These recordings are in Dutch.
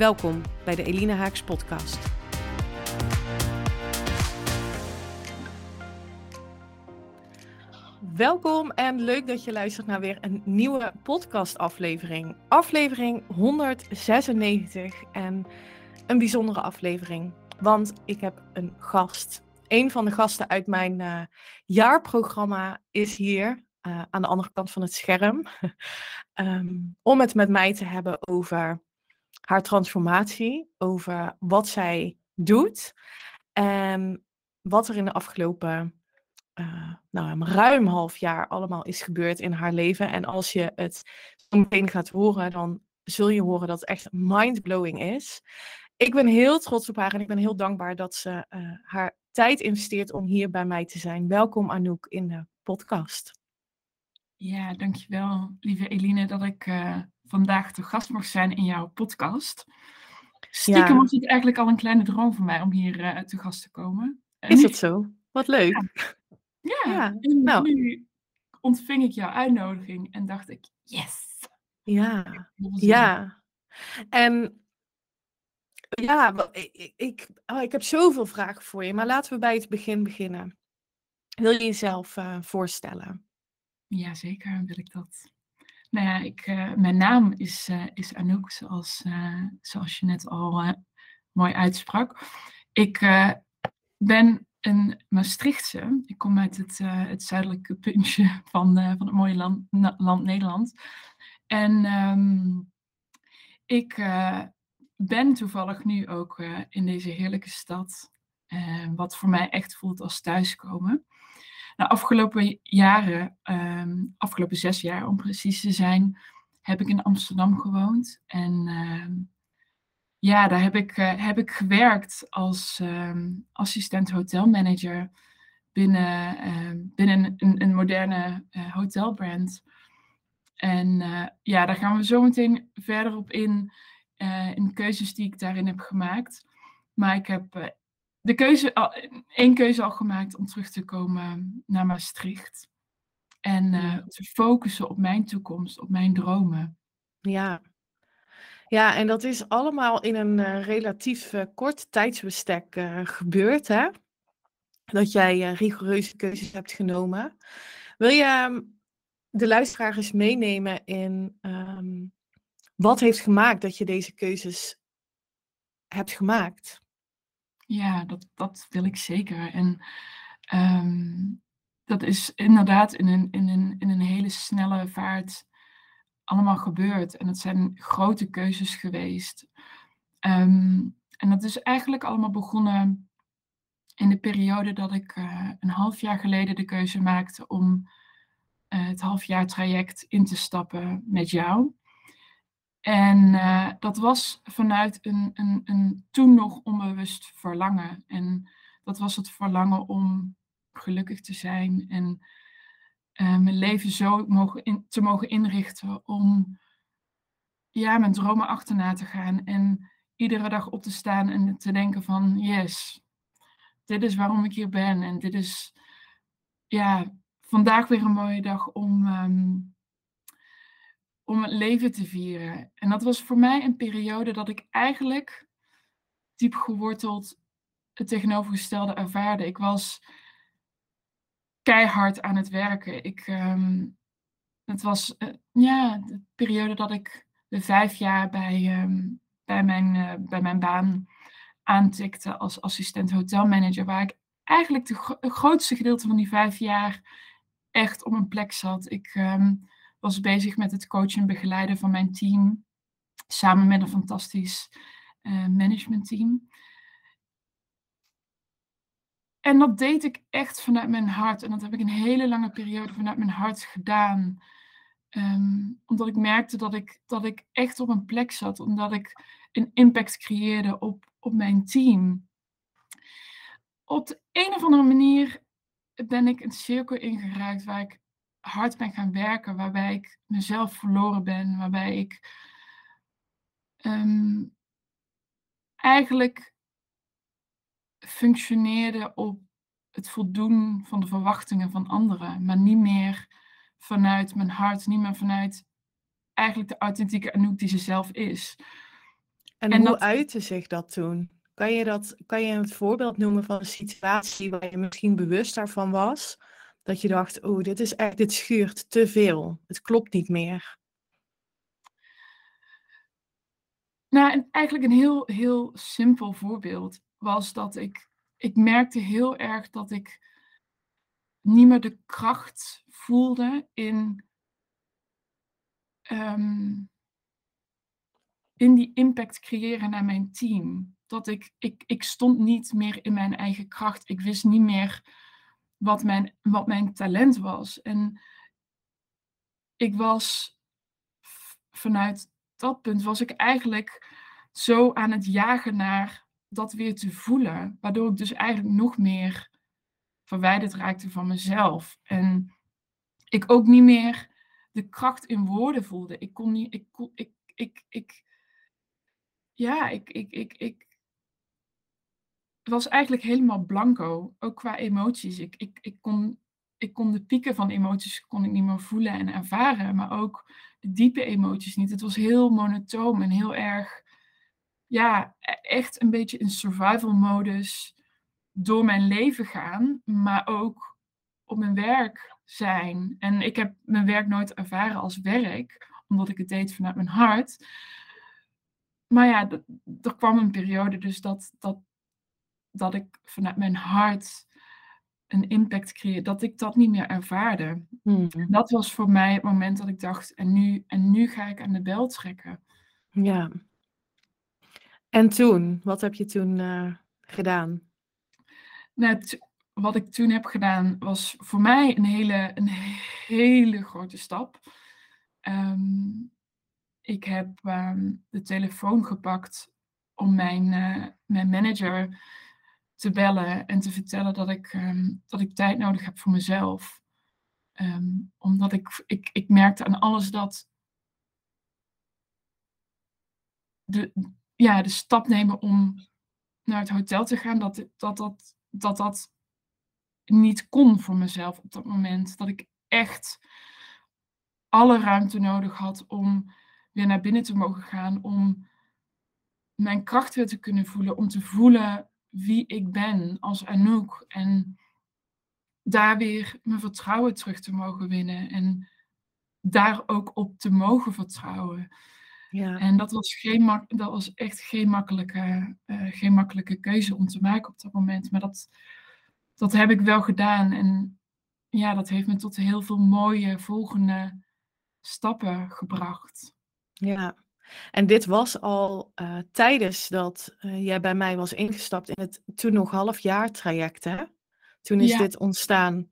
Welkom bij de Elina Haaks podcast. Welkom en leuk dat je luistert naar weer een nieuwe podcastaflevering. Aflevering 196 en een bijzondere aflevering, want ik heb een gast. Een van de gasten uit mijn uh, jaarprogramma is hier uh, aan de andere kant van het scherm um, om het met mij te hebben over haar transformatie, over wat zij doet en wat er in de afgelopen uh, nou, ruim half jaar allemaal is gebeurd in haar leven. En als je het zo meteen gaat horen, dan zul je horen dat het echt mindblowing is. Ik ben heel trots op haar en ik ben heel dankbaar dat ze uh, haar tijd investeert om hier bij mij te zijn. Welkom Anouk in de podcast. Ja, dankjewel lieve Eline dat ik uh, vandaag te gast mag zijn in jouw podcast. Stiekem ja. was het eigenlijk al een kleine droom voor mij om hier uh, te gast te komen. Is dat zo? Wat leuk. Ja, ja. ja. en nou. nu ontving ik jouw uitnodiging en dacht ik, yes. Ja, ja. En ja, ik, ik, oh, ik heb zoveel vragen voor je, maar laten we bij het begin beginnen. Wil je jezelf uh, voorstellen? Ja, zeker wil ik dat. Nou ja, ik, uh, mijn naam is, uh, is Anouk, zoals, uh, zoals je net al mooi uitsprak. Ik ben een Maastrichtse. Ik kom uit het, het zuidelijke puntje van, van het mooie land, land Nederland. En um, ik ben toevallig nu ook in deze heerlijke stad, wat voor mij echt voelt als thuiskomen. De afgelopen jaren, um, afgelopen zes jaar om precies te zijn, heb ik in Amsterdam gewoond. En uh, ja, daar heb ik, uh, heb ik gewerkt als um, assistent hotelmanager binnen, binnen een, een moderne eh, hotelbrand. En eh, ja, daar gaan we zo meteen verder op in, in keuzes die ik daarin heb gemaakt. Maar ik heb de keuze, één keuze al gemaakt om terug te komen naar Maastricht. En uh, te focussen op mijn toekomst, op mijn dromen. Ja. Ja, en dat is allemaal in een uh, relatief uh, kort tijdsbestek gebeurd, hè? Dat jij rigoureuze keuzes hebt genomen. Wil je ehm, de luisteraar eens meenemen in um, wat heeft gemaakt dat je deze keuzes hebt gemaakt? Ja, dat, dat wil ik zeker. En um, dat is inderdaad in een, in, een, in een hele snelle vaart allemaal gebeurd. En het zijn grote keuzes geweest. Um, en dat is eigenlijk allemaal begonnen in de periode dat ik uh, een half jaar geleden de keuze maakte om uh, het halfjaar traject in te stappen met jou. En uh, dat was vanuit een, een, een toen nog onbewust verlangen. En dat was het verlangen om gelukkig te zijn en uh, mijn leven zo mogen te mogen inrichten om ja, mijn dromen achterna te gaan. En iedere dag op te staan en te denken van yes, dit is waarom ik hier ben. En dit is ja, vandaag weer een mooie dag om um, om het leven te vieren. En dat was voor mij een periode dat ik eigenlijk diep geworteld het tegenovergestelde ervaarde. Ik was keihard aan het werken. Ik, um, het was uh, ja, de periode dat ik de vijf jaar bij, um, bij, mijn, uh, bij mijn baan aantikte als assistent hotelmanager, waar ik eigenlijk het grootste gedeelte van die vijf jaar echt op een plek zat. Ik um, was bezig met het coachen en begeleiden van mijn team. Samen met een fantastisch uh, managementteam. En dat deed ik echt vanuit mijn hart. En dat heb ik een hele lange periode vanuit mijn hart gedaan. Um, omdat ik merkte dat ik, dat ik echt op een plek zat. Omdat ik een impact creëerde op, op mijn team. Op de een of andere manier ben ik een cirkel ingeraakt waar ik hard ben gaan werken, waarbij ik mezelf verloren ben, waarbij ik um, eigenlijk functioneerde op het voldoen van de verwachtingen van anderen, maar niet meer vanuit mijn hart, niet meer vanuit eigenlijk de authentieke Anouk die ze zelf is. En, hoe dat... uitte zich dat toen? Kan je, dat, kan je een voorbeeld noemen van een situatie waar je misschien bewust daarvan was? Dat je dacht, oh, dit is echt, dit schuurt te veel. Het klopt niet meer. Nou, eigenlijk een heel, heel simpel voorbeeld was dat ik, ik merkte heel erg dat ik niet meer de kracht voelde in, um, in die impact creëren naar mijn team. Dat ik, ik, ik stond niet meer in mijn eigen kracht. Ik wist niet meer wat mijn, wat mijn talent was. En ik was vanuit dat punt was ik eigenlijk zo aan het jagen naar dat weer te voelen. Waardoor ik dus eigenlijk nog meer verwijderd raakte van mezelf. En ik ook niet meer de kracht in woorden voelde. Ik kon niet, ik, ik, ik, ik, ja, ik, ik, ik, ik was eigenlijk helemaal blanco, ook qua emoties. Ik, ik, ik, kon, ik kon de pieken van emoties kon ik niet meer voelen en ervaren, maar ook de diepe emoties niet. Het was heel monotoom en heel erg, ja, e-, echt een beetje in survival modus door mijn leven gaan, maar ook op mijn werk zijn. En ik heb mijn werk nooit ervaren als werk, omdat ik het deed vanuit mijn hart. Maar ja, er kwam een periode dus dat, dat, dat ik vanuit mijn hart een impact creëerde, dat ik dat niet meer ervaarde. Hmm. Dat was voor mij het moment dat ik dacht, en nu, en nu ga ik aan de bel trekken. Ja. En toen, wat heb je toen uh, gedaan? Nou, wat ik toen heb gedaan was voor mij een hele, een hele grote stap. Ehm, ik heb ehm, de telefoon gepakt om mijn, uh, mijn manager te bellen en te vertellen dat ik, ehm, dat ik tijd nodig heb voor mezelf. omdat ik, ik, ik merkte aan alles dat de, ja, de stap nemen om naar het hotel te gaan, dat dat, dat dat dat niet kon voor mezelf op dat moment. Dat ik echt alle ruimte nodig had om weer naar binnen te mogen gaan, om mijn kracht weer te kunnen voelen, om te voelen wie ik ben als Anouk en daar weer mijn vertrouwen terug te mogen winnen en daar ook op te mogen vertrouwen. Ja. En dat was, geen dat was echt geen makkelijke, uh, geen makkelijke keuze om te maken op dat moment. Maar dat, dat heb ik wel gedaan. En ja, dat heeft me tot heel veel mooie volgende stappen gebracht. Ja, en dit was al uh, tijdens dat uh, jij bij mij was ingestapt in het toen nog half jaar traject, hè? Toen is dit ontstaan.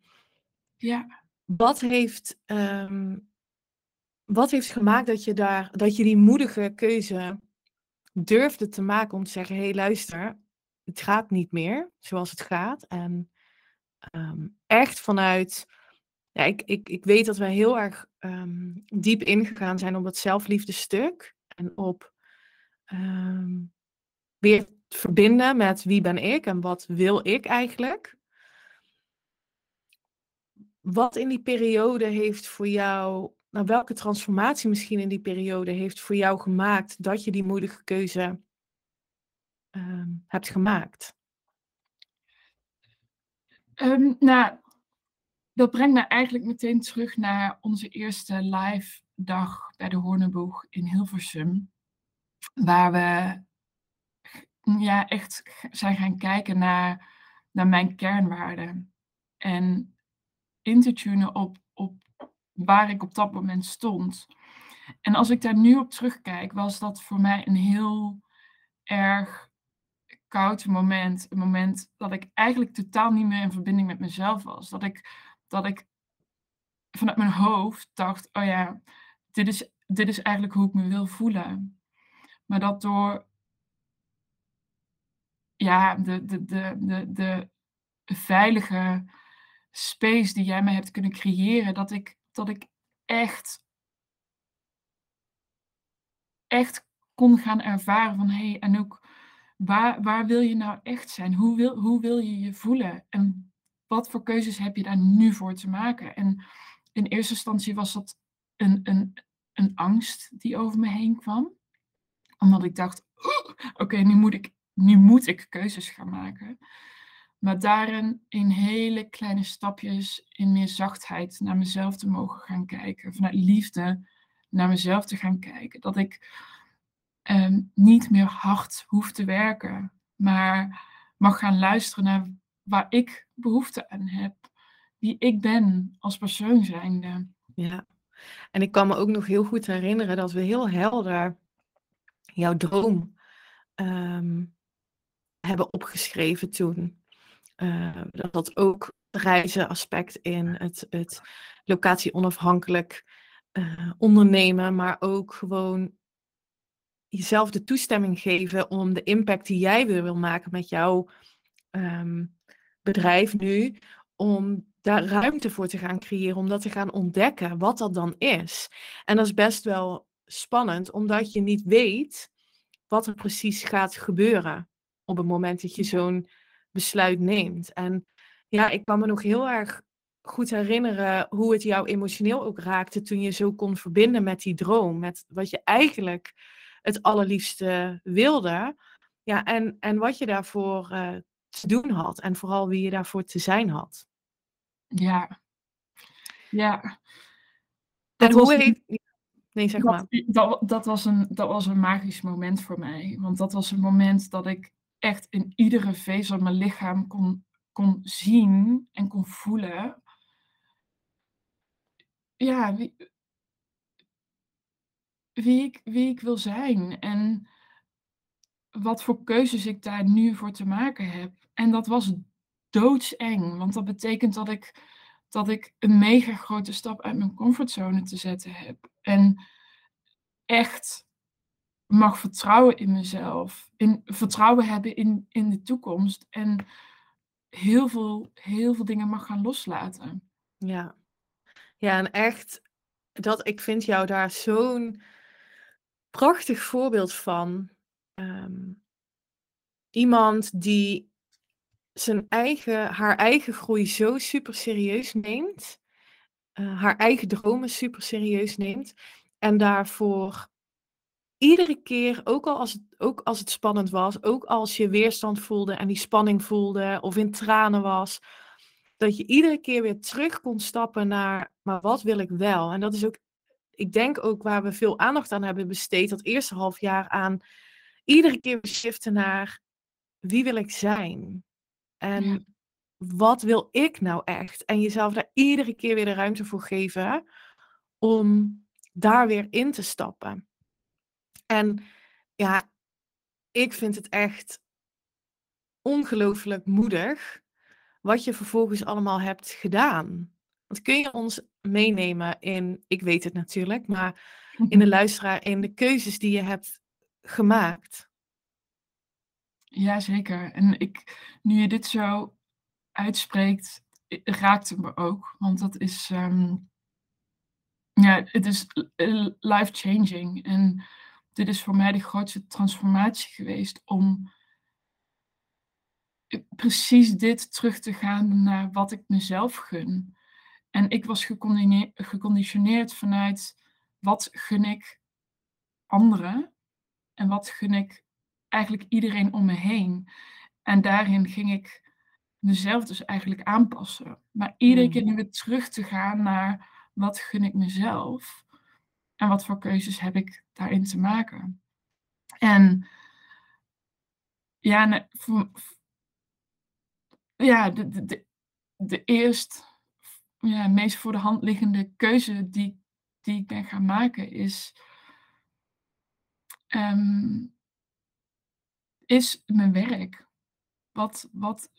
Ja. Wat heeft um, wat heeft gemaakt dat je, daar, dat je die moedige keuze durfde te maken om te zeggen: hé, hey, luister, het gaat niet meer zoals het gaat. En um, echt vanuit. Ja, ik, ik, ik weet dat wij heel erg um, diep ingegaan zijn op het zelfliefdestuk. En op um, weer verbinden met wie ben ik en wat wil ik eigenlijk. Wat in die periode heeft voor jou nou, welke transformatie misschien in die periode heeft voor jou gemaakt dat je die moedige keuze uh, hebt gemaakt? Um, nou, dat brengt me eigenlijk meteen terug naar onze eerste live dag bij de Hoornenboeg in Hilversum. Waar we ja, echt zijn gaan kijken naar, naar mijn kernwaarden. En in te tunen op, op waar ik op dat moment stond. En als ik daar nu op terugkijk, was dat voor mij een heel erg koud moment. Een moment dat ik eigenlijk totaal niet meer in verbinding met mezelf was. Dat ik, dat ik vanuit mijn hoofd dacht, oh ja, dit is, dit is eigenlijk hoe ik me wil voelen. Maar dat door ja, de, de, de, de, de veilige space die jij me hebt kunnen creëren, dat ik, dat ik echt, echt kon gaan ervaren van hé hey, Anouk, waar, waar wil je nou echt zijn? Hoe wil, hoe wil je je voelen? En wat voor keuzes heb je daar nu voor te maken? En in eerste instantie was dat een, een, een angst die over me heen kwam. Omdat ik dacht, oké, nu moet ik nu moet ik keuzes gaan maken. Maar daarin in hele kleine stapjes, in meer zachtheid naar mezelf te mogen gaan kijken. Vanuit liefde naar mezelf te gaan kijken. Dat ik ehm, niet meer hard hoef te werken, maar mag gaan luisteren naar waar ik behoefte aan heb. Wie ik ben als persoon zijnde. Ja, en ik kan me ook nog heel goed herinneren dat we heel helder jouw droom ehm, hebben opgeschreven toen. Uh, dat had ook reizenaspect in, het, het locatie onafhankelijk uh, ondernemen, maar ook gewoon jezelf de toestemming geven om de impact die jij weer wil maken met jouw um, bedrijf nu, om daar ruimte voor te gaan creëren, om dat te gaan ontdekken, wat dat dan is. En dat is best wel spannend, omdat je niet weet wat er precies gaat gebeuren op het moment dat je zo'n besluit neemt. En ja, ik kan me nog heel erg goed herinneren hoe het jou emotioneel ook raakte toen je zo kon verbinden met die droom, met wat je eigenlijk het allerliefste wilde. Ja, en, en wat je daarvoor uh, te doen had en vooral wie je daarvoor te zijn had. Ja, ja. Dat en hoe heeft... Nee, zeg dat, maar. Dat, dat, was een, dat was een magisch moment voor mij. Want dat was een moment dat ik echt in iedere vezel mijn lichaam kon, kon zien en kon voelen. Ja, wie, wie, ik, wie ik wil zijn en wat voor keuzes ik daar nu voor te maken heb. En dat was doodseng, want dat betekent dat ik, dat ik een mega grote stap uit mijn comfortzone te zetten heb. En echt mag vertrouwen in mezelf. In, vertrouwen hebben in, in de toekomst. En heel veel, heel veel dingen mag gaan loslaten. Ja. Ja, en echt, dat, ik vind jou daar zo'n prachtig voorbeeld van. Ehm, iemand die zijn eigen, haar eigen groei zo super serieus neemt. Uh, haar eigen dromen super serieus neemt. En daarvoor iedere keer, ook, al als het, ook als het spannend was, ook als je weerstand voelde en die spanning voelde of in tranen was, dat je iedere keer weer terug kon stappen naar, maar wat wil ik wel? En dat is ook, ik denk ook waar we veel aandacht aan hebben besteed, dat eerste half jaar aan, iedere keer weer shiften naar, wie wil ik zijn? En wat wil ik nou echt? En jezelf daar iedere keer weer de ruimte voor geven om daar weer in te stappen. En ja, ik vind het echt ongelooflijk moedig wat je vervolgens allemaal hebt gedaan. Want kun je ons meenemen in, ik weet het natuurlijk, maar in de luisteraar, in de keuzes die je hebt gemaakt? Jazeker. En ik, nu je dit zo uitspreekt, raakt het me ook. Want dat is, ehm, ja, het is life-changing. En dit is voor mij de grootste transformatie geweest om precies dit terug te gaan naar wat ik mezelf gun. En ik was geconditioneerd vanuit wat gun ik anderen en wat gun ik eigenlijk iedereen om me heen. En daarin ging ik mezelf dus eigenlijk aanpassen. Maar iedere hmm. keer nu weer terug te gaan naar wat gun ik mezelf en wat voor keuzes heb ik daarin te maken. En ja, ja de, de, de, de eerst ja, meest voor de hand liggende keuze die, die ik ben gaan maken is, um, is mijn werk. Wat, wat,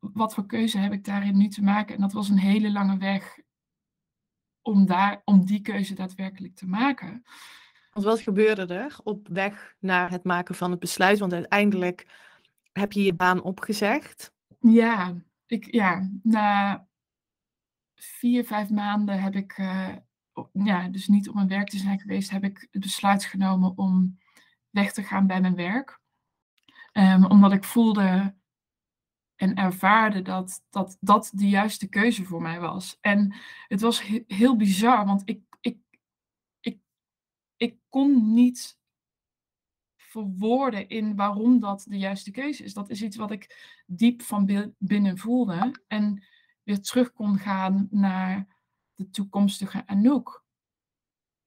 wat voor keuze heb ik daarin nu te maken? En dat was een hele lange weg om, daar, om die keuze daadwerkelijk te maken. Want wat gebeurde er op weg naar het maken van het besluit? Want uiteindelijk heb je je baan opgezegd? Ja, ik, ja na vier, vijf maanden heb ik, uh, ja, dus niet op mijn werk te zijn geweest, heb ik het besluit genomen om weg te gaan bij mijn werk. Um, omdat ik voelde en ervaarde dat, dat dat de juiste keuze voor mij was. En het was heel bizar, want ik, ik, ik, ik kon niet verwoorden in waarom dat de juiste keuze is. Dat is iets wat ik diep van binnen voelde en weer terug kon gaan naar de toekomstige Anouk.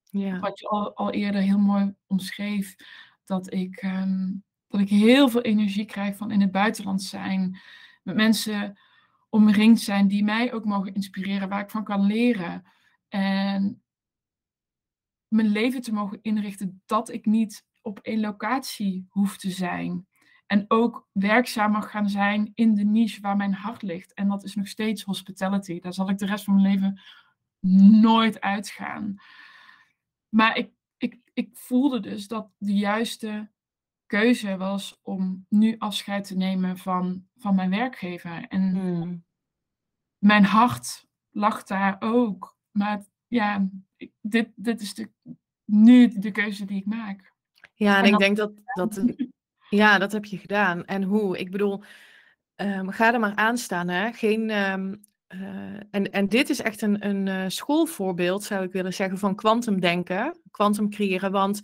Ja. Wat je al, al eerder heel mooi omschreef, dat ik, ehm, dat ik heel veel energie krijg van in het buitenland zijn, met mensen omringd zijn die mij ook mogen inspireren, waar ik van kan leren. En mijn leven te mogen inrichten dat ik niet op één locatie hoef te zijn. En ook werkzaam mag gaan zijn in de niche waar mijn hart ligt. En dat is nog steeds hospitality. Daar zal ik de rest van mijn leven nooit uitgaan. Maar ik, ik, ik voelde dus dat de juiste keuze was om nu afscheid te nemen van, van mijn werkgever. En hmm. mijn hart lag daar ook. Maar ja, dit, dit is de, nu de keuze die ik maak. Ja, en, ik denk dat, dat. Ja, dat heb je gedaan. En hoe? Ik bedoel, um, ga er maar aan staan. Hè? Geen, um, uh, en, en dit is echt een, een uh, schoolvoorbeeld, zou ik willen zeggen, van kwantumdenken, kwantum creëren. Want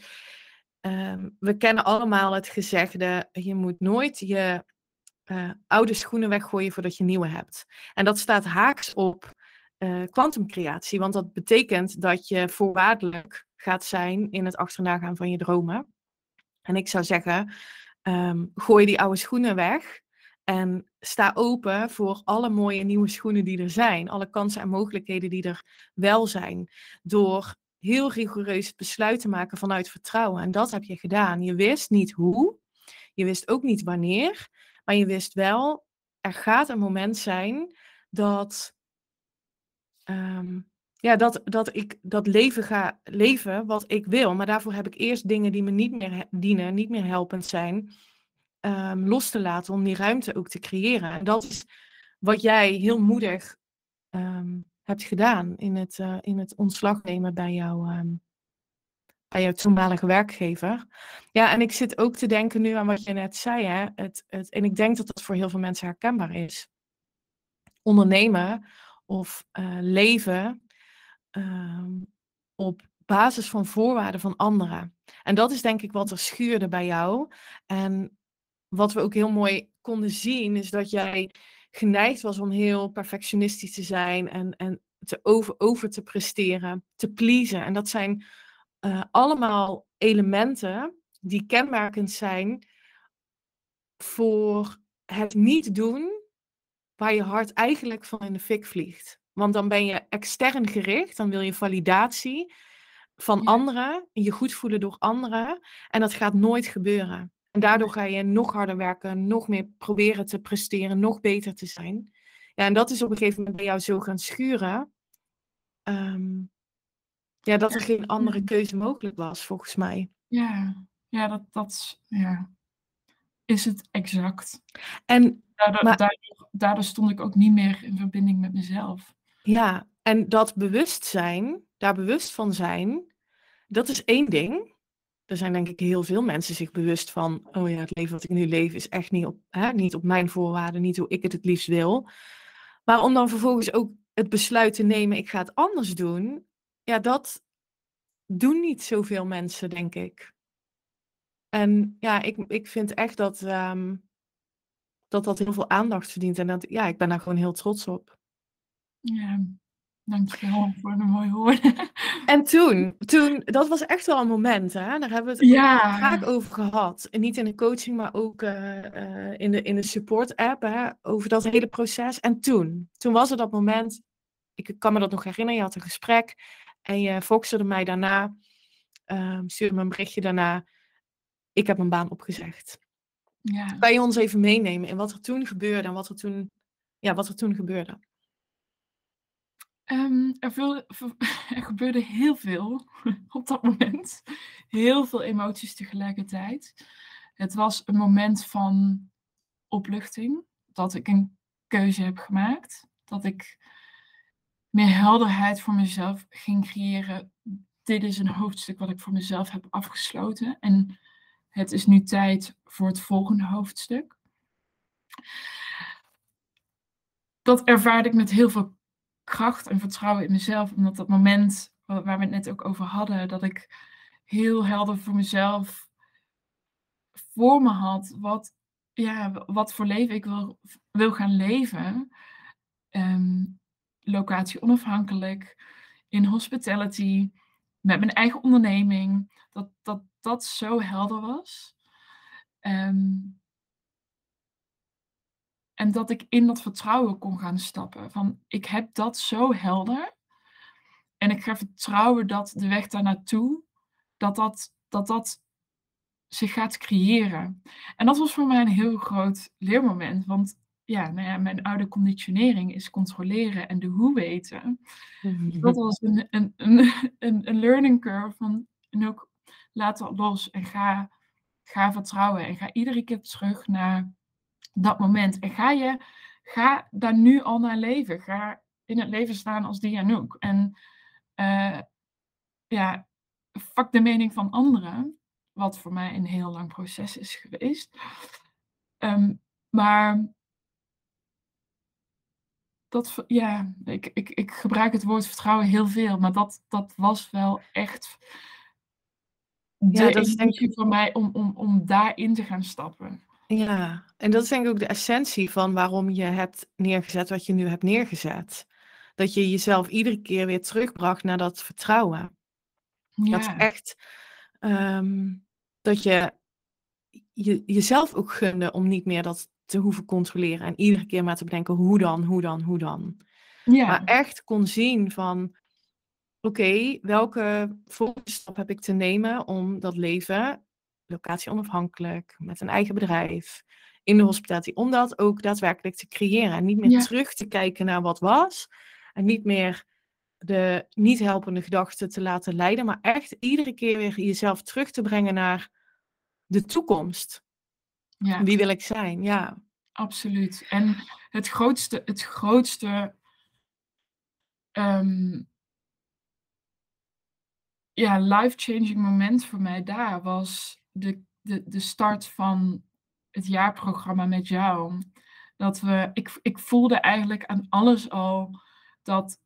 um, we kennen allemaal het gezegde: je moet nooit je uh, oude schoenen weggooien voordat je nieuwe hebt. En dat staat haaks op kwantumcreatie, want dat betekent dat je voorwaardelijk gaat zijn in het achterna gaan van je dromen. En ik zou zeggen, um, gooi die oude schoenen weg en sta open voor alle mooie nieuwe schoenen die er zijn. Alle kansen en mogelijkheden die er wel zijn. Door heel rigoureus besluit te maken vanuit vertrouwen. En dat heb je gedaan. Je wist niet hoe, je wist ook niet wanneer, maar je wist wel, er gaat een moment zijn dat um, ja, dat, dat ik dat leven ga leven wat ik wil. Maar daarvoor heb ik eerst dingen die me niet meer dienen, niet meer helpend zijn, um, los te laten om die ruimte ook te creëren. En dat is wat jij heel moedig um, hebt gedaan in het, uh, in het ontslag nemen bij, jou, um, bij jouw toenmalige werkgever. Ja, en ik zit ook te denken nu aan wat je net zei. Hè? Het, het, en ik denk dat dat voor heel veel mensen herkenbaar is. Ondernemen of uh, leven Ehm, op basis van voorwaarden van anderen. En dat is denk ik wat er schuurde bij jou. En wat we ook heel mooi konden zien, is dat jij geneigd was om heel perfectionistisch te zijn en, en te over, over te presteren, te pleasen. En dat zijn uh, allemaal elementen die kenmerkend zijn voor het niet doen waar je hart eigenlijk van in de fik vliegt. Want dan ben je extern gericht, dan wil je validatie van anderen, je goed voelen door anderen. En dat gaat nooit gebeuren. En daardoor ga je nog harder werken, nog meer proberen te presteren, nog beter te zijn. Ja, en dat is op een gegeven moment bij jou zo gaan schuren. Ehm, ja, dat er geen andere keuze mogelijk was, volgens mij. Ja, ja dat, dat ja. is het exact. En, daardoor, maar, daardoor, daardoor stond ik ook niet meer in verbinding met mezelf. Ja, en dat bewustzijn, daar bewust van zijn, dat is één ding. Er zijn denk ik heel veel mensen zich bewust van, oh ja, het leven wat ik nu leef is echt niet op, hè, niet op mijn voorwaarden, niet hoe ik het het liefst wil. Maar om dan vervolgens ook het besluit te nemen, ik ga het anders doen, ja, dat doen niet zoveel mensen, denk ik. En ja, ik, ik vind echt dat, um, dat dat heel veel aandacht verdient. En dat, ja, ik ben daar gewoon heel trots op. dankjewel voor de mooie woorden. En toen, toen, dat was echt wel een moment, hè? Daar hebben we het ja. vaak over gehad. En niet in de coaching, maar ook uh, uh, in, de, in de support app, hè? over dat hele proces. En toen, toen was er dat moment, ik kan me dat nog herinneren, je had een gesprek en je foxerde mij daarna, uh, stuurde me een berichtje daarna, ik heb mijn baan opgezegd. Ja. Kan je ons even meenemen in wat er toen gebeurde en wat er toen, ja, wat er toen gebeurde? Um, er, er gebeurde heel veel op dat moment. Heel veel emoties tegelijkertijd. Het was een moment van opluchting. Dat ik een keuze heb gemaakt. Dat ik meer helderheid voor mezelf ging creëren. Dit is een hoofdstuk wat ik voor mezelf heb afgesloten. En het is nu tijd voor het volgende hoofdstuk. Dat ervaarde ik met heel veel kracht en vertrouwen in mezelf. Omdat dat moment waar we het net ook over hadden, dat ik heel helder voor mezelf voor me had wat, ja, wat voor leven ik wil, wil gaan leven. Um, locatie onafhankelijk, in hospitality, met mijn eigen onderneming. Dat dat, dat zo helder was. Um, en dat ik in dat vertrouwen kon gaan stappen. Van ik heb dat zo helder. En ik ga vertrouwen dat de weg daar naartoe, dat dat, dat dat zich gaat creëren. En dat was voor mij een heel groot leermoment. Want ja, nou ja, mijn oude conditionering is controleren en de hoe weten. Mhm. Dat was een, een, een, een, learning curve van en ook laat dat los en ga, ga vertrouwen. En ga iedere keer terug naar dat moment. En ga je, ga daar nu al naar leven. Ga in het leven staan als Dianouk. En uh, ja, fuck de mening van anderen. Wat voor mij een heel lang proces is geweest. Ehm, maar dat, ja, ik, ik, ik gebruik het woord vertrouwen heel veel, maar dat, dat was wel echt de ja, dat is voor mij om, om, om daarin te gaan stappen. Ja, en dat is denk ik ook de essentie van waarom je hebt neergezet wat je nu hebt neergezet. Dat je jezelf iedere keer weer terugbracht naar dat vertrouwen. Ja. Dat echt ehm, dat je, je jezelf ook gunde om niet meer dat te hoeven controleren. En iedere keer maar te bedenken, hoe dan, hoe dan, hoe dan. Ja. Maar echt kon zien van, oké, welke volgende stap heb ik te nemen om dat leven, locatie onafhankelijk, met een eigen bedrijf, in de hospitatie, om dat ook daadwerkelijk te creëren. En niet meer terug te kijken naar wat was. En niet meer de niet helpende gedachten te laten leiden, maar echt iedere keer weer jezelf terug te brengen naar de toekomst. Ja. Wie wil ik zijn? Ja. Absoluut. En het grootste, het grootste ehm, ja, life-changing moment voor mij daar was de, de, de start van het jaarprogramma met jou. Dat we, ik, ik voelde eigenlijk aan alles al dat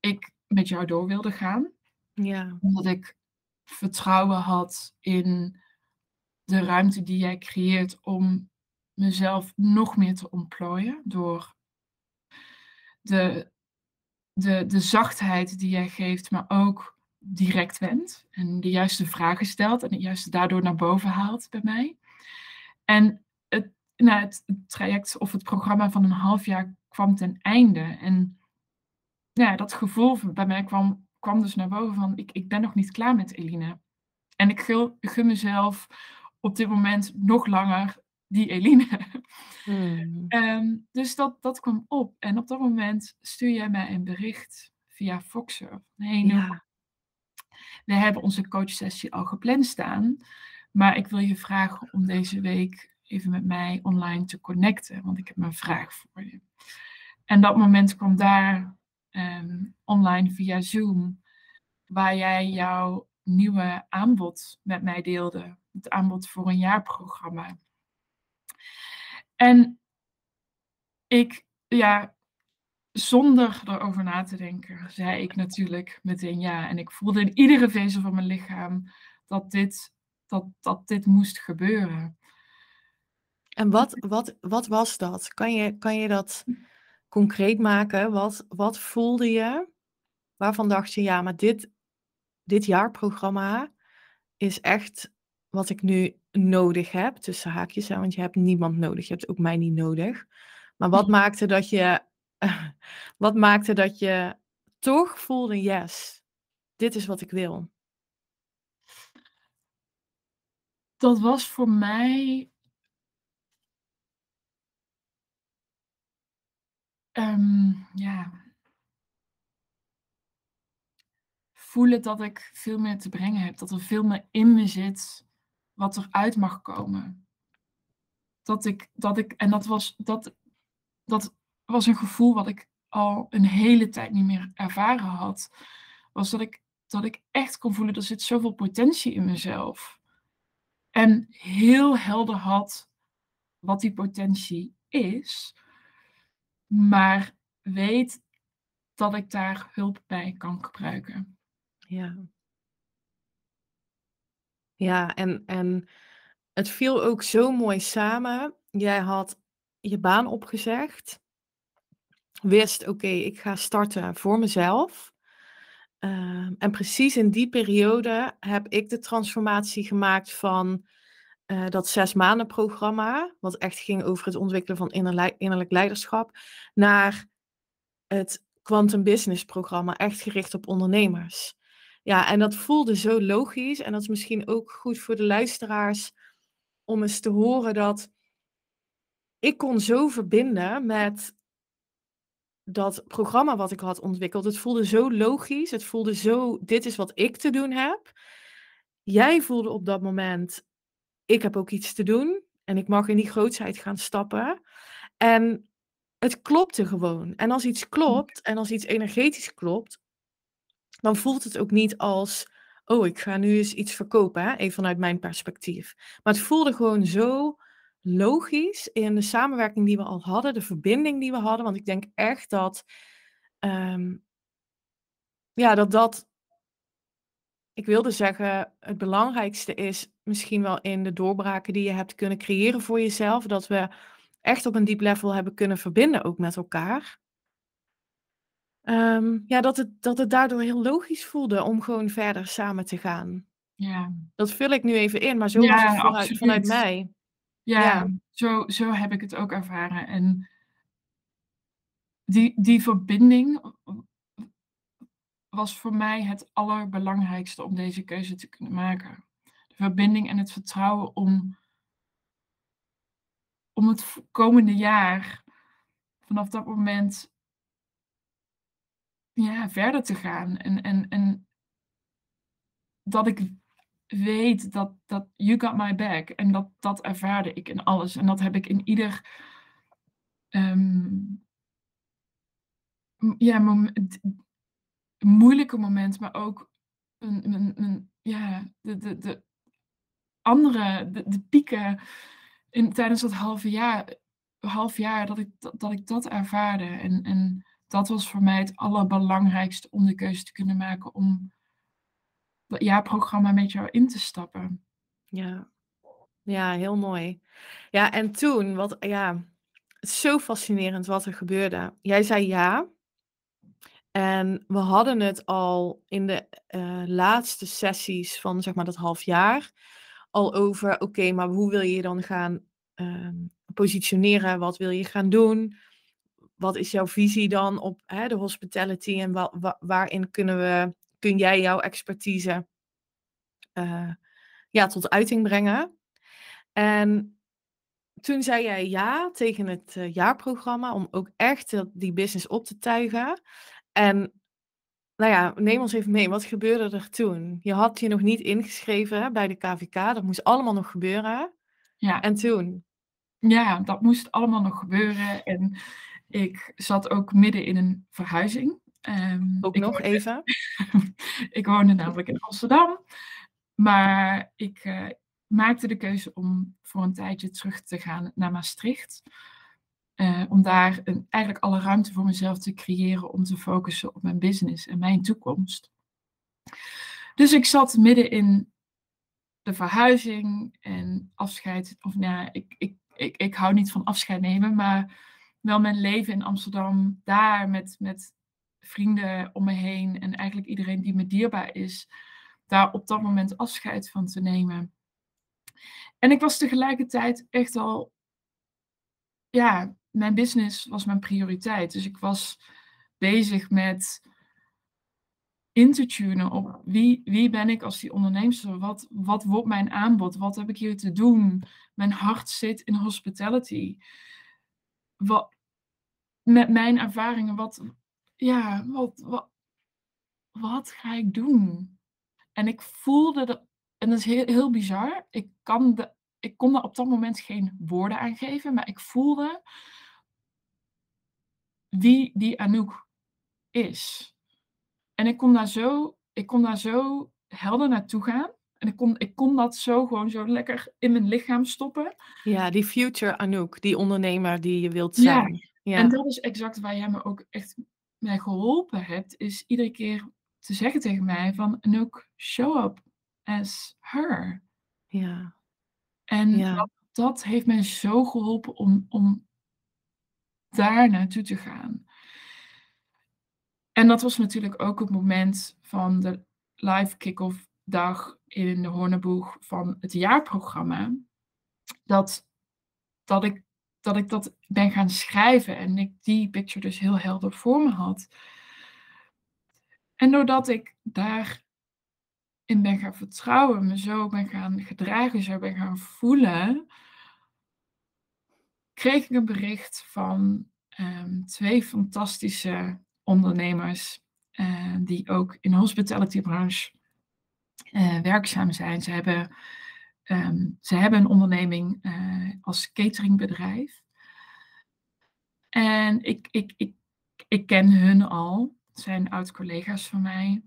ik met jou door wilde gaan. Ja. Omdat ik vertrouwen had in de ruimte die jij creëert om mezelf nog meer te ontplooien door de, de, de zachtheid die jij geeft, maar ook direct bent en de juiste vragen stelt en het juiste daardoor naar boven haalt bij mij. En het, nou, het, traject of het programma van een half jaar kwam ten einde. En ja, dat gevoel bij mij kwam, kwam dus naar boven van ik, ik ben nog niet klaar met Eline. En ik gun, gun mezelf op dit moment nog langer die Eline. Hmm. Ehm, dus dat, dat kwam op. En op dat moment stuur jij mij een bericht via Foxer. Hey, ja. We hebben onze coachsessie al gepland staan. Maar ik wil je vragen om deze week even met mij online te connecten. Want ik heb een vraag voor je. En dat moment kwam daar ehm, online via Zoom. Waar jij jouw nieuwe aanbod met mij deelde het aanbod voor een jaarprogramma. En ik, ja, zonder erover na te denken, zei ik natuurlijk meteen ja. En ik voelde in iedere vezel van mijn lichaam dat dit, dat, dat dit moest gebeuren. En wat, wat, wat was dat? Kan je, kan je dat concreet maken? Wat, wat voelde je? Waarvan dacht je, ja, maar dit, dit jaarprogramma is echt wat ik nu nodig heb, tussen haakjes, want je hebt niemand nodig, je hebt ook mij niet nodig. Maar wat maakte dat je, wat maakte dat je toch voelde, yes, dit is wat ik wil? Dat was voor mij um, ja, voelen dat ik veel meer te brengen heb, dat er veel meer in me zit wat eruit mag komen. dat ik, dat ik, en dat was, dat, dat was een gevoel wat ik al een hele tijd niet meer ervaren had, was dat ik, dat ik echt kon voelen, er zit zoveel potentie in mezelf. En heel helder had wat die potentie is, maar weet dat ik daar hulp bij kan gebruiken. Ja. Ja, en, en het viel ook zo mooi samen. Jij had je baan opgezegd. Wist, oké, ik ga starten voor mezelf. Ehm, en precies in die periode heb ik de transformatie gemaakt van uh, dat zes maanden programma, wat echt ging over het ontwikkelen van innerlijk leiderschap, naar het Quantum Business programma, echt gericht op ondernemers. Ja, en dat voelde zo logisch. En dat is misschien ook goed voor de luisteraars om eens te horen dat ik kon zo verbinden met dat programma wat ik had ontwikkeld. Het voelde zo logisch. Het voelde zo, dit is wat ik te doen heb. Jij voelde op dat moment, ik heb ook iets te doen. En ik mag in die grootsheid gaan stappen. En het klopte gewoon. En als iets klopt en als iets energetisch klopt, dan voelt het ook niet als, oh, ik ga nu eens iets verkopen, hè? even vanuit mijn perspectief. Maar het voelde gewoon zo logisch in de samenwerking die we al hadden, de verbinding die we hadden. Want ik denk echt dat, um, ja, dat dat, ik wilde zeggen, het belangrijkste is misschien wel in de doorbraken die je hebt kunnen creëren voor jezelf. Dat we echt op een diep level hebben kunnen verbinden ook met elkaar. Um, ja, dat het, dat het daardoor heel logisch voelde om gewoon verder samen te gaan. Ja. Dat vul ik nu even in, maar zo ja, was het vanuit, vanuit mij. Ja, ja, Zo, zo heb ik het ook ervaren. En die, die verbinding was voor mij het allerbelangrijkste om deze keuze te kunnen maken. De verbinding en het vertrouwen om, om het komende jaar vanaf dat moment ja, verder te gaan. En, en, en dat ik weet dat, dat you got my back. En dat, dat ervaarde ik in alles. En dat heb ik in ieder um, ja, moeilijke moment, maar ook een, een, een, ja, de, de, de andere, de, de pieken in, tijdens dat halve jaar, half jaar dat ik dat, dat ik dat ervaarde. En, en dat was voor mij het allerbelangrijkste om de keuze te kunnen maken om dat jaarprogramma met jou in te stappen. Ja, ja heel mooi. Ja, en toen, wat, ja, zo fascinerend wat er gebeurde. Jij zei ja. En we hadden het al in de uh, laatste sessies van zeg maar dat half jaar al over, oké, maar hoe wil je je dan gaan uh, positioneren? Wat wil je gaan doen? Wat is jouw visie dan op hè, de hospitality en wa waarin kunnen we kun jij jouw expertise uh, ja, tot uiting brengen. En toen zei jij ja tegen het uh, jaarprogramma om ook echt die business op te tuigen. En nou ja, neem ons even mee. Wat gebeurde er toen? Je had je nog niet ingeschreven bij de KVK. Dat moest allemaal nog gebeuren. Ja. En toen? Ja, dat moest allemaal nog gebeuren. En ik zat ook midden in een verhuizing. Um, Ook nog even? ik woonde namelijk in Amsterdam. Maar ik uh, maakte de keuze om voor een tijdje terug te gaan naar Maastricht. Uh, om daar een, eigenlijk alle ruimte voor mezelf te creëren om te focussen op mijn business en mijn toekomst. Dus ik zat midden in de verhuizing en afscheid. Of nou, ik, ik, ik, ik hou niet van afscheid nemen, maar wel mijn leven in Amsterdam, daar met, met vrienden om me heen en eigenlijk iedereen die me dierbaar is, daar op dat moment afscheid van te nemen. En ik was tegelijkertijd echt al, ja, mijn business was mijn prioriteit. Dus ik was bezig met in te tunen op wie, wie ben ik als die onderneemster? Wat, wat wordt mijn aanbod? Wat heb ik hier te doen? Mijn hart zit in hospitality. Wat, met mijn ervaringen, wat, ja, wat, wat, wat ga ik doen? En ik voelde dat, en dat is heel, heel bizar, ik kan, de, ik kon daar op dat moment geen woorden aan geven, maar ik voelde wie die Anouk is. En ik kon daar zo, ik kon daar zo helder naartoe gaan. En ik kon, ik kon dat zo gewoon zo lekker in mijn lichaam stoppen. Ja, die future Anouk, die ondernemer die je wilt zijn. Ja, En dat is exact waar jij me ook echt mee geholpen hebt, is iedere keer te zeggen tegen mij van Anouk, show up as her. ja. En Ja. dat, dat heeft mij zo geholpen om, om daar naartoe te gaan. En dat was natuurlijk ook het moment van de live kick-off dag in de Horneboeg van het jaarprogramma. Dat, dat, ik, dat ik dat ben gaan schrijven en ik die picture dus heel helder voor me had. En doordat ik daarin ben gaan vertrouwen, me zo ben gaan gedragen, zo ben gaan voelen, kreeg ik een bericht van ehm, twee fantastische ondernemers eh, die ook in de hospitality branche eh, werkzaam zijn. Ze hebben, ehm, ze hebben een onderneming eh, als cateringbedrijf. En ik, ik, ik, ik ken hun al, zijn oud-collega's van mij.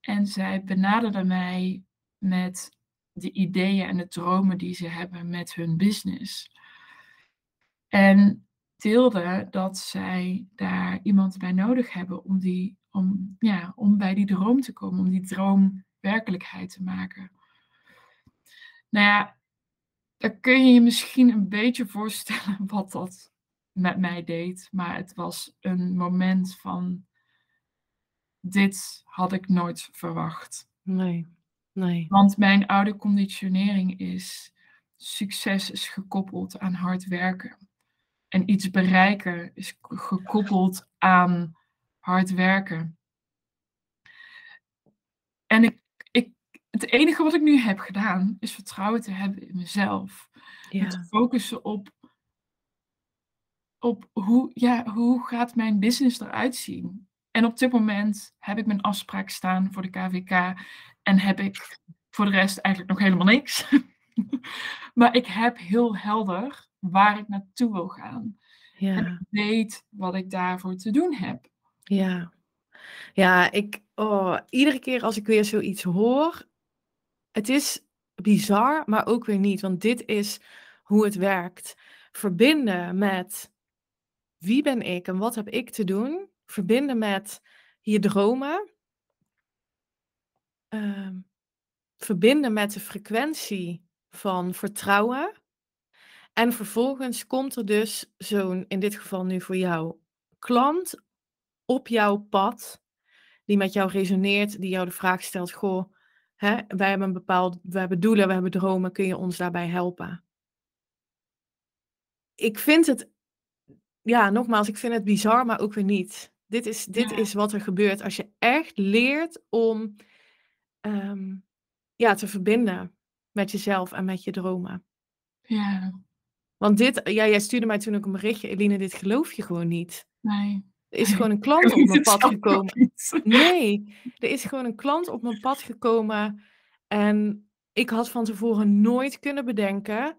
En zij benaderden mij met de ideeën en de dromen die ze hebben met hun business. En deelden dat zij daar iemand bij nodig hebben om, die, om, ja, om bij die droom te komen, om die droom werkelijkheid te maken. Nou ja, dan kun je je misschien een beetje voorstellen wat dat met mij deed. Maar het was een moment van, dit had ik nooit verwacht. Nee, nee. Want mijn oude conditionering is, succes is gekoppeld aan hard werken. En iets bereiken is gekoppeld aan hard werken. En ik, het enige wat ik nu heb gedaan, is vertrouwen te hebben in mezelf. En te focussen op, op hoe, ja, hoe gaat mijn business eruit zien. En op dit moment heb ik mijn afspraak staan voor de KVK en heb ik voor de rest eigenlijk nog helemaal niks. maar ik heb heel helder waar ik naartoe wil gaan. En ja, ik weet wat ik daarvoor te doen heb. ja. Ja, ik, oh, iedere keer als ik weer zoiets hoor, het is bizar, maar ook weer niet, want dit is hoe het werkt. Verbinden met wie ben ik en wat heb ik te doen? Verbinden met je dromen. Ehm, verbinden met de frequentie van vertrouwen. En vervolgens komt er dus zo'n, in dit geval nu voor jou, klant op jouw pad, die met jou resoneert, die jou de vraag stelt: Goh, hè, wij hebben een bepaald, we hebben doelen, we hebben dromen, kun je ons daarbij helpen? Ik vind het, ja, nogmaals, ik vind het bizar, maar ook weer niet. Dit is, dit Ja. is wat er gebeurt als je echt leert om ehm, ja, te verbinden met jezelf en met je dromen. Ja, Want dit, ja, jij stuurde mij toen ook een berichtje, Eline, dit geloof je gewoon niet. nee. Er is gewoon een klant op mijn pad gekomen. Nee, er is gewoon een klant op mijn pad gekomen. En ik had van tevoren nooit kunnen bedenken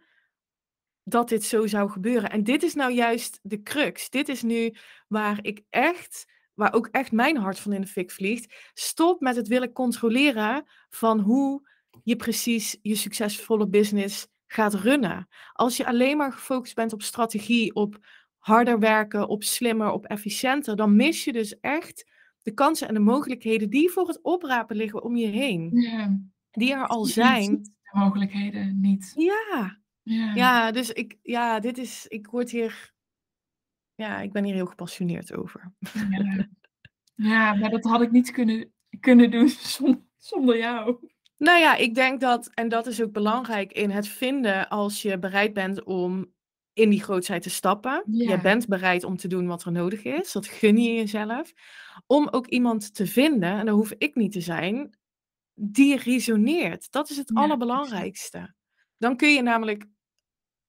dat dit zo zou gebeuren. En dit is nou juist de crux. Dit is nu waar ik echt, waar ook echt mijn hart van in de fik vliegt. Stop met het willen controleren van hoe je precies je succesvolle business gaat runnen. Als je alleen maar gefocust bent op strategie, op harder werken, op slimmer, op efficiënter, dan mis je dus echt de kansen en de mogelijkheden die voor het oprapen liggen om je heen. Ja, Die er al zijn. de mogelijkheden niet. Ja, Ja, ja, dus ik, ja, dit is, ik word hier, ja, ik ben hier heel gepassioneerd over. ja. ja maar dat had ik niet kunnen, kunnen doen zonder, zonder jou. Nou ja, ik denk dat, en dat is ook belangrijk in het vinden als je bereid bent om in die grootheid te stappen. Ja. Je bent bereid om te doen wat er nodig is. Dat gun je jezelf. Om ook iemand te vinden, en dat hoef ik niet te zijn, die resoneert. Dat is het Ja, allerbelangrijkste. Dan kun je namelijk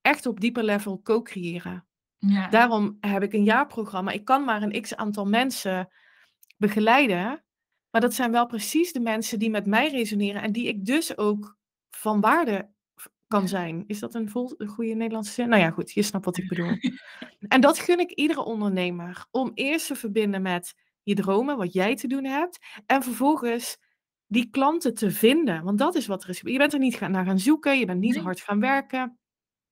echt op dieper level co-creëren. Ja, Daarom heb ik een jaarprogramma. Ik kan maar een x aantal mensen begeleiden. Maar dat zijn wel precies de mensen die met mij resoneren en die ik dus ook van waarde kan zijn. Is dat een, vol, een goede Nederlandse zin? Nou ja, goed, je snapt wat ik bedoel. en dat gun ik iedere ondernemer. Om eerst te verbinden met je dromen, wat jij te doen hebt. En vervolgens die klanten te vinden. Want dat is wat er is. Je bent er niet gaan, naar gaan zoeken. Je bent niet Nee. hard gaan werken.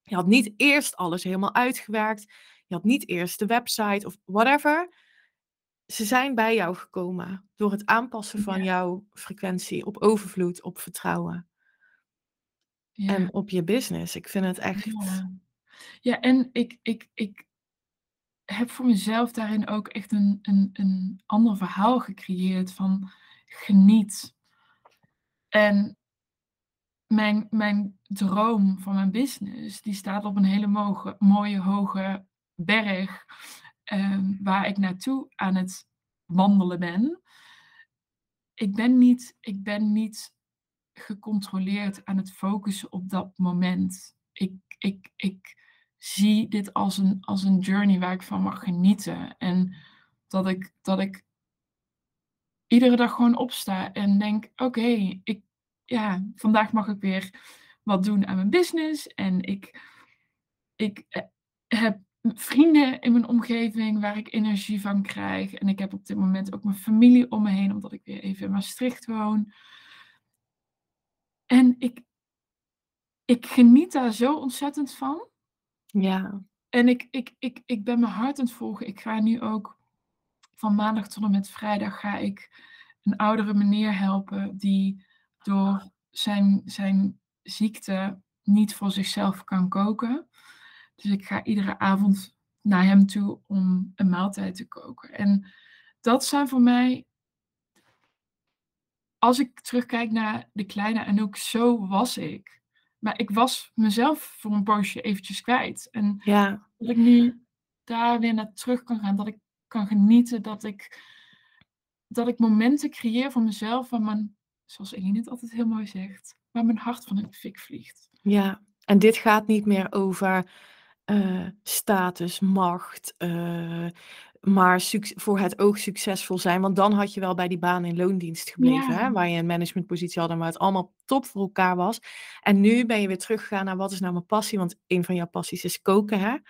Je had niet eerst alles helemaal uitgewerkt. Je had niet eerst de website of whatever. Ze zijn bij jou gekomen door het aanpassen van Ja. jouw frequentie op overvloed, op vertrouwen Ja. en op je business. Ik vind het echt. Ja, ja en ik, ik, ik heb voor mezelf daarin ook echt een, een, een ander verhaal gecreëerd van geniet. En mijn, mijn droom van mijn business, die staat op een hele moge, mooie hoge berg ehm, waar ik naartoe aan het wandelen ben. Ik ben niet, ik ben niet gecontroleerd aan het focussen op dat moment. Ik, ik, ik zie dit als een, als een journey waar ik van mag genieten. En dat ik, dat ik iedere dag gewoon opsta en denk: oké, ik, ja, vandaag mag ik weer wat doen aan mijn business. En ik, ik eh, heb vrienden in mijn omgeving waar ik energie van krijg. En ik heb op dit moment ook mijn familie om me heen, omdat ik weer even in Maastricht woon. En ik, ik geniet daar zo ontzettend van. Ja, En ik, ik, ik, ik ben mijn hart aan het volgen. Ik ga nu ook van maandag tot en met vrijdag ga ik een oudere meneer helpen die door zijn, zijn ziekte niet voor zichzelf kan koken. Dus ik ga iedere avond naar hem toe om een maaltijd te koken. En dat zijn voor mij, als ik terugkijk naar de kleine en ook zo was ik. Maar ik was mezelf voor een poosje eventjes kwijt. En ja, dat ik nu daar weer naar terug kan gaan. Dat ik kan genieten. Dat ik, dat ik momenten creëer voor mezelf. Waar mijn, zoals Eline het altijd heel mooi zegt. Waar mijn hart van in de fik vliegt. ja. En dit gaat niet meer over eh, status, macht, eh, maar voor het oog succesvol zijn. Want dan had je wel bij die baan in loondienst gebleven, Ja. hè, waar je een managementpositie had en waar het allemaal top voor elkaar was. En nu ben je weer teruggegaan naar wat is nou mijn passie, want een van jouw passies is koken. Hè? Ja,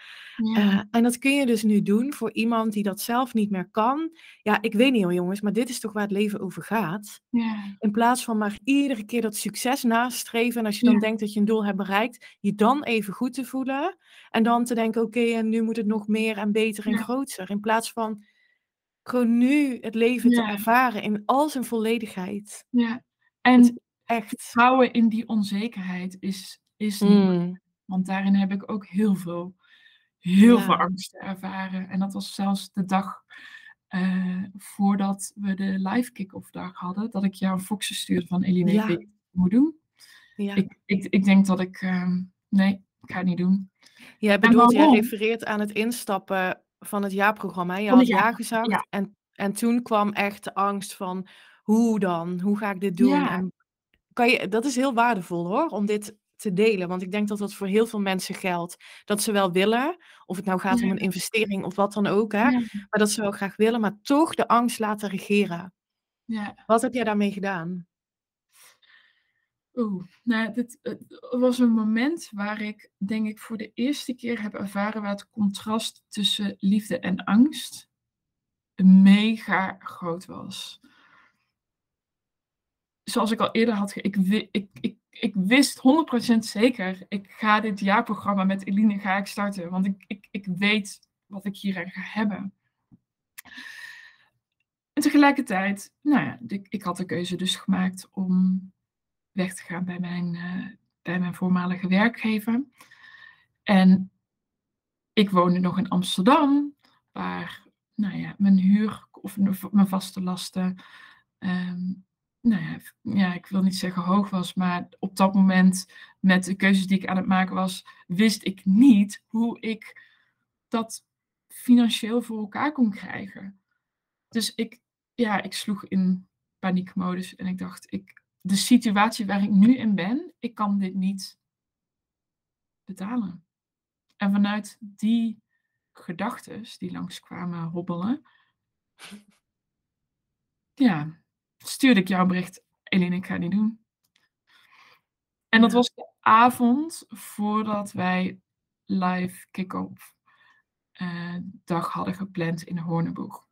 Eh, en dat kun je dus nu doen voor iemand die dat zelf niet meer kan. Ja, ik weet niet hoor jongens, maar dit is toch waar het leven over gaat. ja, In plaats van maar iedere keer dat succes nastreven. En als je dan Ja. denkt dat je een doel hebt bereikt, je dan even goed te voelen. En dan te denken, oké, en nu moet het nog meer en beter en groter. In plaats van gewoon nu het leven te ervaren in al zijn volledigheid. ja. En Echt. vertrouwen in die onzekerheid is, is niet. Mm, Want daarin heb ik ook heel veel, heel Ja. veel angst ervaren. En dat was zelfs de dag eh, voordat we de live kick-off dag hadden. Dat ik jou een foxen stuurde van Eline, Ja. ik moet doen. ja. Ik, ik, ik denk dat ik, ehm, nee, ik ga het niet doen. Jij bedoelt, jij refereert aan het instappen van het jaarprogramma. Je had ja gezegd ja. en, en toen kwam echt de angst van hoe dan? Hoe ga ik dit doen? Ja. En kan je, dat is heel waardevol hoor, om dit te delen. Want ik denk dat dat voor heel veel mensen geldt. Dat ze wel willen, of het nou gaat om een investering of wat dan ook. Hè? Ja, Maar dat ze wel graag willen, maar toch de angst laten regeren. ja. Wat heb jij daarmee gedaan? Oeh, nou, dit het was een moment waar ik, denk ik, voor de eerste keer heb ervaren waar het contrast tussen liefde en angst mega groot was. Zoals ik al eerder had, ik, ik, ik, ik wist 100% zeker, ik ga dit jaarprogramma met Eline ga ik starten, want ik, ik, ik weet wat ik hieraan ga hebben. En tegelijkertijd, nou ja, ik, ik had de keuze dus gemaakt om weg te gaan bij mijn, eh, bij mijn voormalige werkgever. En ik woonde nog in Amsterdam, waar nou ja, mijn huur of mijn vaste lasten, ehm, nou ja, ja, ik wil niet zeggen hoog was, maar op dat moment met de keuzes die ik aan het maken was, wist ik niet hoe ik dat financieel voor elkaar kon krijgen. Dus ik, ja, ik sloeg in paniekmodus en ik dacht, ik, de situatie waar ik nu in ben, ik kan dit niet betalen. En vanuit die gedachten die langskwamen hobbelen, ja, stuurde ik jou een bericht, Eline, ik ga het niet doen. En dat was de avond voordat wij live kick-off eh, dag hadden gepland in Hoorneboeg.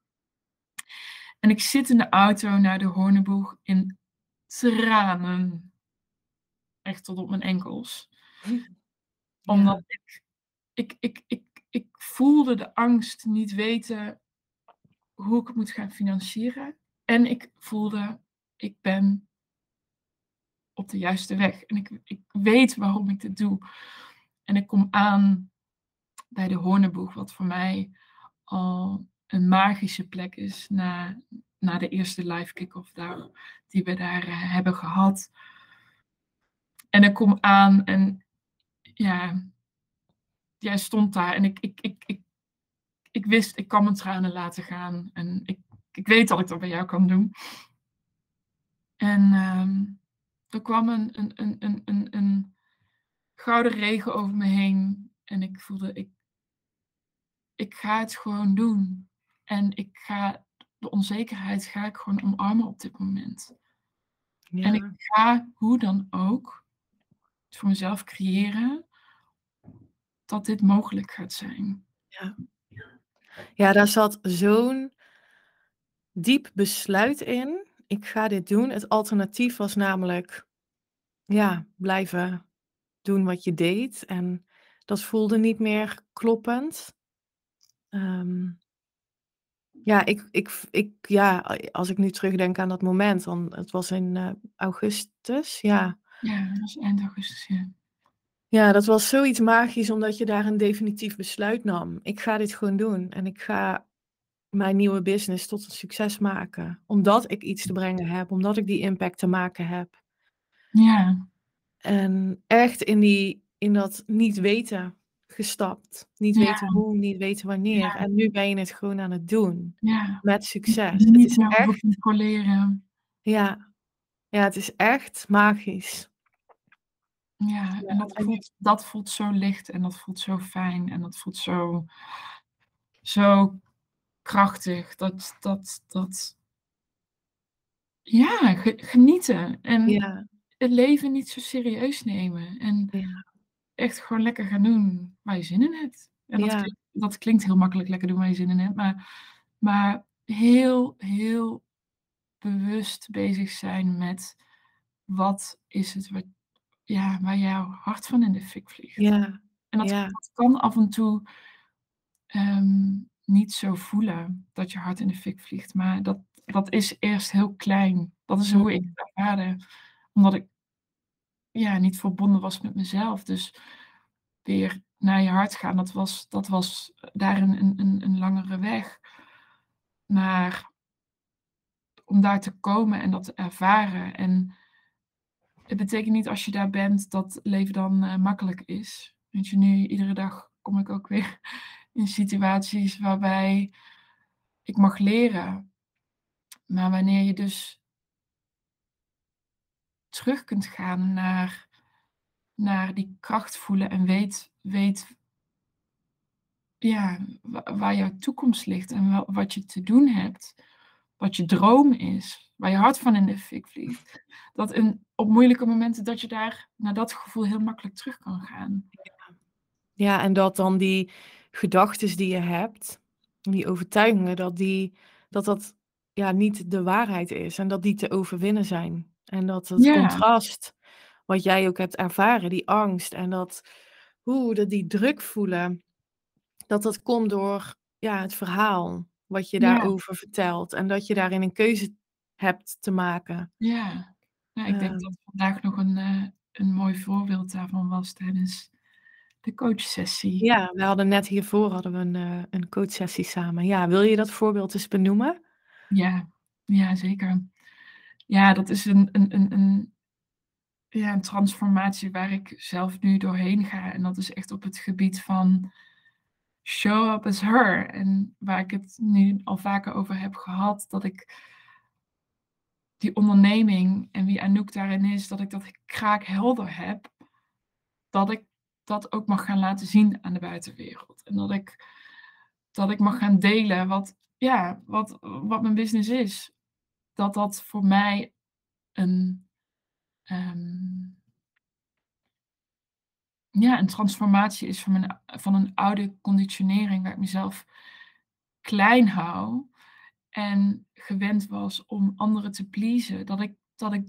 En ik zit in de auto naar de Hoorneboeg in tranen. Echt tot op mijn enkels. Omdat ik, ik, ik, ik, ik voelde de angst niet weten hoe ik het moet gaan financieren. En ik voelde, ik ben op de juiste weg. En ik, ik weet waarom ik dit doe. En ik kom aan bij de Hoorneboeg, wat voor mij al een magische plek is na, na de eerste live kick-off die we daar eh, hebben gehad. En ik kom aan en ja, jij stond daar en ik, ik, ik, ik, ik wist, ik kan mijn tranen laten gaan. En ik, ik weet dat ik dat bij jou kan doen. En ehm, er kwam een, een, een, een, een, een gouden regen over me heen. En ik voelde, ik, ik ga het gewoon doen. En ik ga, de onzekerheid ga ik gewoon omarmen op dit moment. Ja. En ik ga hoe dan ook het voor mezelf creëren dat dit mogelijk gaat zijn. Ja, daar zat zo'n diep besluit in. Ik ga dit doen. Het alternatief was namelijk, ja, blijven doen wat je deed. En dat voelde niet meer kloppend. Ehm, ja, ik, ik, ik, ja, als ik nu terugdenk aan dat moment, dan, het was in eh, augustus, ja. Ja, dat was eind augustus. Ja. Ja, dat was zoiets magisch omdat je daar een definitief besluit nam. Ik ga dit gewoon doen en ik ga mijn nieuwe business tot een succes maken. Omdat ik iets te brengen heb, omdat ik die impact te maken heb. ja, En echt in, die, in dat niet weten gestapt. Niet Ja. weten hoe, niet weten wanneer. Ja. En nu ben je het gewoon aan het doen. ja. Met succes. Het Niet is meer hoeven echt, controleren. ja, ja, het is echt magisch. Ja, en dat voelt, dat voelt zo licht en dat voelt zo fijn en dat voelt zo, zo krachtig. Dat, dat, dat, ja, ge- genieten en Ja, het leven niet zo serieus nemen en ja, echt gewoon lekker gaan doen waar je zin in hebt. En dat, Ja. klinkt, dat klinkt heel makkelijk, lekker doen waar je zin in hebt, maar, maar heel, heel bewust bezig zijn met wat is het wat, ja, waar jouw hart van in de fik vliegt. ja, En dat kan af en toe ehm, niet zo voelen dat je hart in de fik vliegt. Maar dat, dat is eerst heel klein. Dat is hoe ik het ervaarde. Omdat ik ja, niet verbonden was met mezelf. Dus weer naar je hart gaan, dat was, dat was daarin een, een, een langere weg. Maar om daar te komen en dat te ervaren. En het betekent niet als je daar bent dat leven dan eh, makkelijk is. Weet je, nu iedere dag kom ik ook weer in situaties waarbij ik mag leren. Maar wanneer je dus terug kunt gaan naar, naar die kracht voelen en weet, weet ja, wa- waar jouw toekomst ligt en wa- wat je te doen hebt, wat je droom is, waar je hart van in de fik vliegt. Dat in, op moeilijke momenten dat je daar naar dat gevoel heel makkelijk terug kan gaan. ja, en dat dan die gedachten die je hebt, die overtuigingen, dat die, dat, dat ja, niet de waarheid is en dat die te overwinnen zijn. En dat het Ja. contrast, wat jij ook hebt ervaren, die angst en dat, hoe dat die druk voelen, dat dat komt door ja, het verhaal wat je Ja. daarover vertelt en dat je daarin een keuze hebt te maken. Ja, nou, ik denk Ehm. dat vandaag nog een, eh, een mooi voorbeeld daarvan was tijdens de coachsessie. Ja, we hadden net hiervoor hadden we een, eh, een coachsessie samen. Ja, wil je dat voorbeeld eens benoemen? Ja, ja, zeker. Ja, dat is een, een, een, een, ja, een transformatie waar ik zelf nu doorheen ga. En dat is echt op het gebied van show up as her. En waar ik het nu al vaker over heb gehad, dat ik die onderneming en wie Anouk daarin is, dat ik dat kraak helder heb, dat ik dat ook mag gaan laten zien aan de buitenwereld. En dat ik, dat ik mag gaan delen wat, ja, wat, wat mijn business is. Dat dat voor mij een, ehm, ja, een transformatie is van, mijn, van een oude conditionering waar ik mezelf klein hou en gewend was om anderen te pleasen, dat ik, dat ik